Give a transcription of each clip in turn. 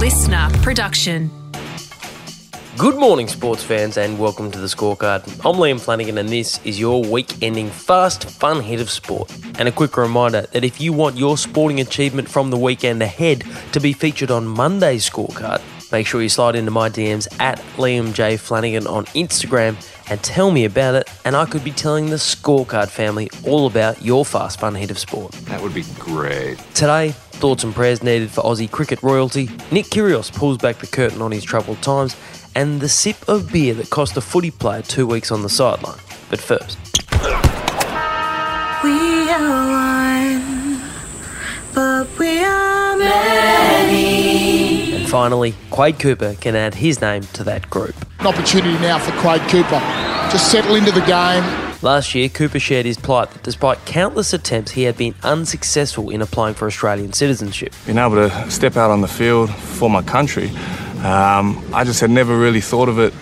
listener production. Good morning, sports fans, and welcome to the scorecard. I'm Liam Flanagan, and this is your week ending fast, fun hit of sport. And a quick reminder that if you want your sporting achievement from the weekend ahead to be featured on Monday's scorecard, make sure you slide into my DMs at Liam J. Flanagan on Instagram and tell me about it, and I could be telling the scorecard family all about your fast, fun hit of sport. That would be great. Today, thoughts and prayers needed for Aussie cricket royalty. Nick Kyrgios pulls back the curtain on his troubled times, and the sip of beer that cost a footy player two weeks on the sideline. But first, We are one, but we are many. and finally, Quade Cooper can add his name to that group. An opportunity now for Quade Cooper to settle into the game. Last year, Cooper shared his plight that despite countless attempts, he had been unsuccessful in applying for Australian citizenship. being able to step out on the field for my country, um, I just had never really thought of it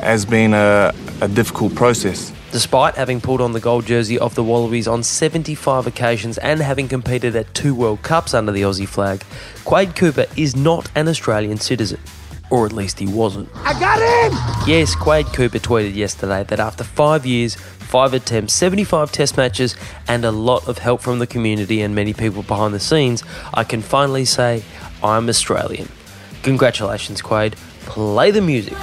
as being a, a difficult process. Despite having pulled on the gold jersey of the Wallabies on 75 occasions and having competed at two World Cups under the Aussie flag, Quade Cooper is not an Australian citizen. Or at least he wasn't. I got him! Yes, Quade Cooper tweeted yesterday that after five years, five attempts, 75 test matches, and a lot of help from the community and many people behind the scenes, I can finally say I'm Australian. Congratulations, Quade. Play the music.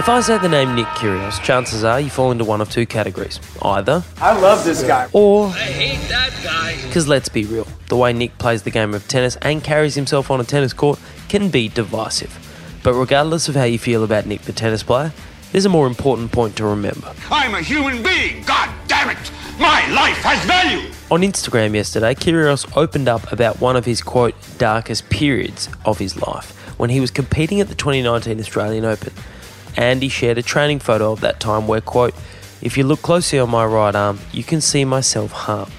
If I say the name Nick Kyrgios, chances are you fall into one of two categories. Either I love this guy. or I hate that guy. because let's be real, the way Nick plays the game of tennis and carries himself on a tennis court can be divisive. But regardless of how you feel about Nick the tennis player, there's a more important point to remember. I'm a human being. God damn it. My life has value. On Instagram yesterday, Kyrgios opened up about one of his quote darkest periods of his life when he was competing at the 2019 Australian Open. And he shared a training photo of that time where quote, if you look closely on my right arm, you can see myself harm.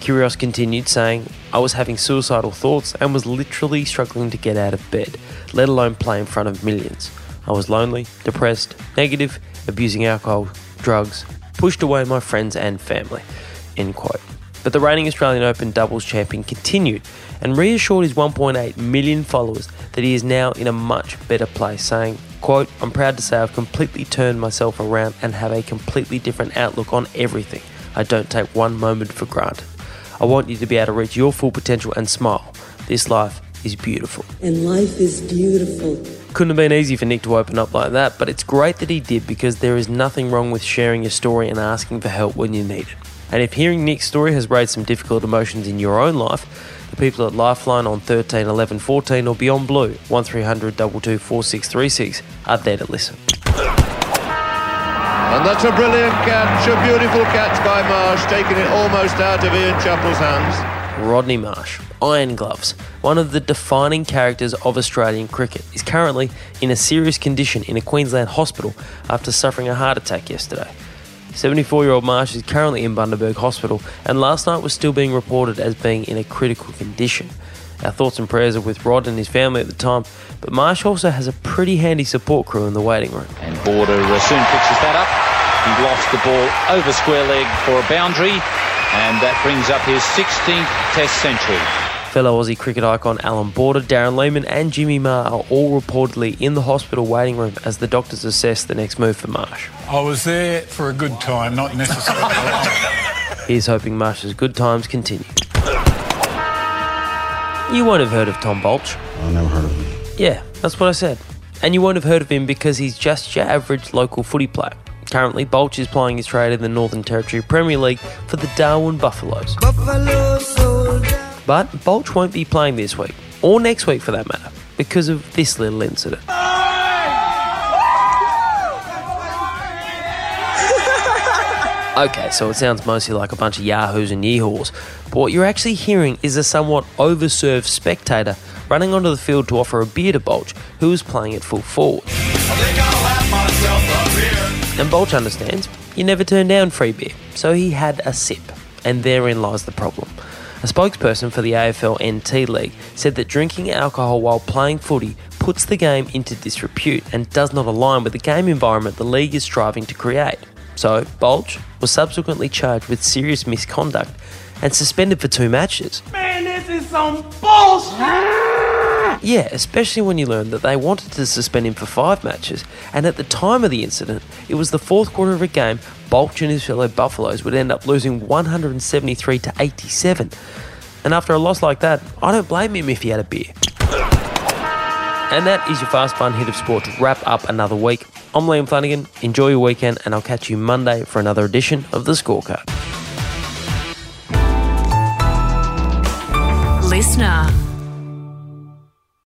Kyrgios continued saying, I was having suicidal thoughts and was literally struggling to get out of bed, let alone play in front of millions. I was lonely, depressed, negative, abusing alcohol, drugs, pushed away my friends and family. End quote. But the reigning Australian Open doubles champion continued and reassured his 1.8 million followers that he is now in a much better place, saying, quote, I'm proud to say I've completely turned myself around and have a completely different outlook on everything. I don't take one moment for granted. I want you to be able to reach your full potential and smile. This life is beautiful. And life is beautiful. Couldn't have been easy for Nick to open up like that, but it's great that he did because there is nothing wrong with sharing your story and asking for help when you need it. And if hearing Nick's story has raised some difficult emotions in your own life, the people at Lifeline on 13 11 14 or Beyond Blue 1300 22 4636 are there to listen. And that's a brilliant catch, a beautiful catch by Marsh, taking it almost out of Ian Chappell's hands. Rodney Marsh, Iron Gloves, one of the defining characters of Australian cricket, is currently in a serious condition in a Queensland hospital after suffering a heart attack yesterday. 74 year old Marsh is currently in Bundaberg Hospital and last night was still being reported as being in a critical condition. Our thoughts and prayers are with Rod and his family at the time, but Marsh also has a pretty handy support crew in the waiting room. And Border soon fixes that up. He lost the ball over square leg for a boundary, and that brings up his 16th Test century. Fellow Aussie cricket icon Allan Border, Darren Lehmann, and Jimmy Maher are all reportedly in the hospital waiting room as the doctors assess the next move for Marsh. I was there for a good time, not necessarily. Here's hoping Marsh's good times continue. You won't have heard of Tom Bolch. I never heard of him. Yeah, that's what I said. And you won't have heard of him because he's just your average local footy player. Currently, Bolch is playing his trade in the Northern Territory Premier League for the Darwin Buffaloes. But Bolch won't be playing this week, or next week for that matter, because of this little incident. Okay, so it sounds mostly like a bunch of yahoos and yeehaws, but what you're actually hearing is a somewhat overserved spectator running onto the field to offer a beer to Bolch, who is playing at full forward. And Bolch understands you never turn down free beer, so he had a sip, and therein lies the problem. A spokesperson for the AFL NT League said that drinking alcohol while playing footy puts the game into disrepute and does not align with the game environment the league is striving to create. So, Bolch was subsequently charged with serious misconduct and suspended for two matches. Man, this is some bullshit! Yeah, especially when you learn that they wanted to suspend him for five matches, and at the time of the incident, it was the fourth quarter of a game. Bolch and his fellow Buffaloes would end up losing 173 to 87. And after a loss like that, I don't blame him if he had a beer. And that is your fast fun hit of sport to wrap up another week. I'm Liam Flanagan. Enjoy your weekend, and I'll catch you Monday for another edition of the Scorecard. Listener.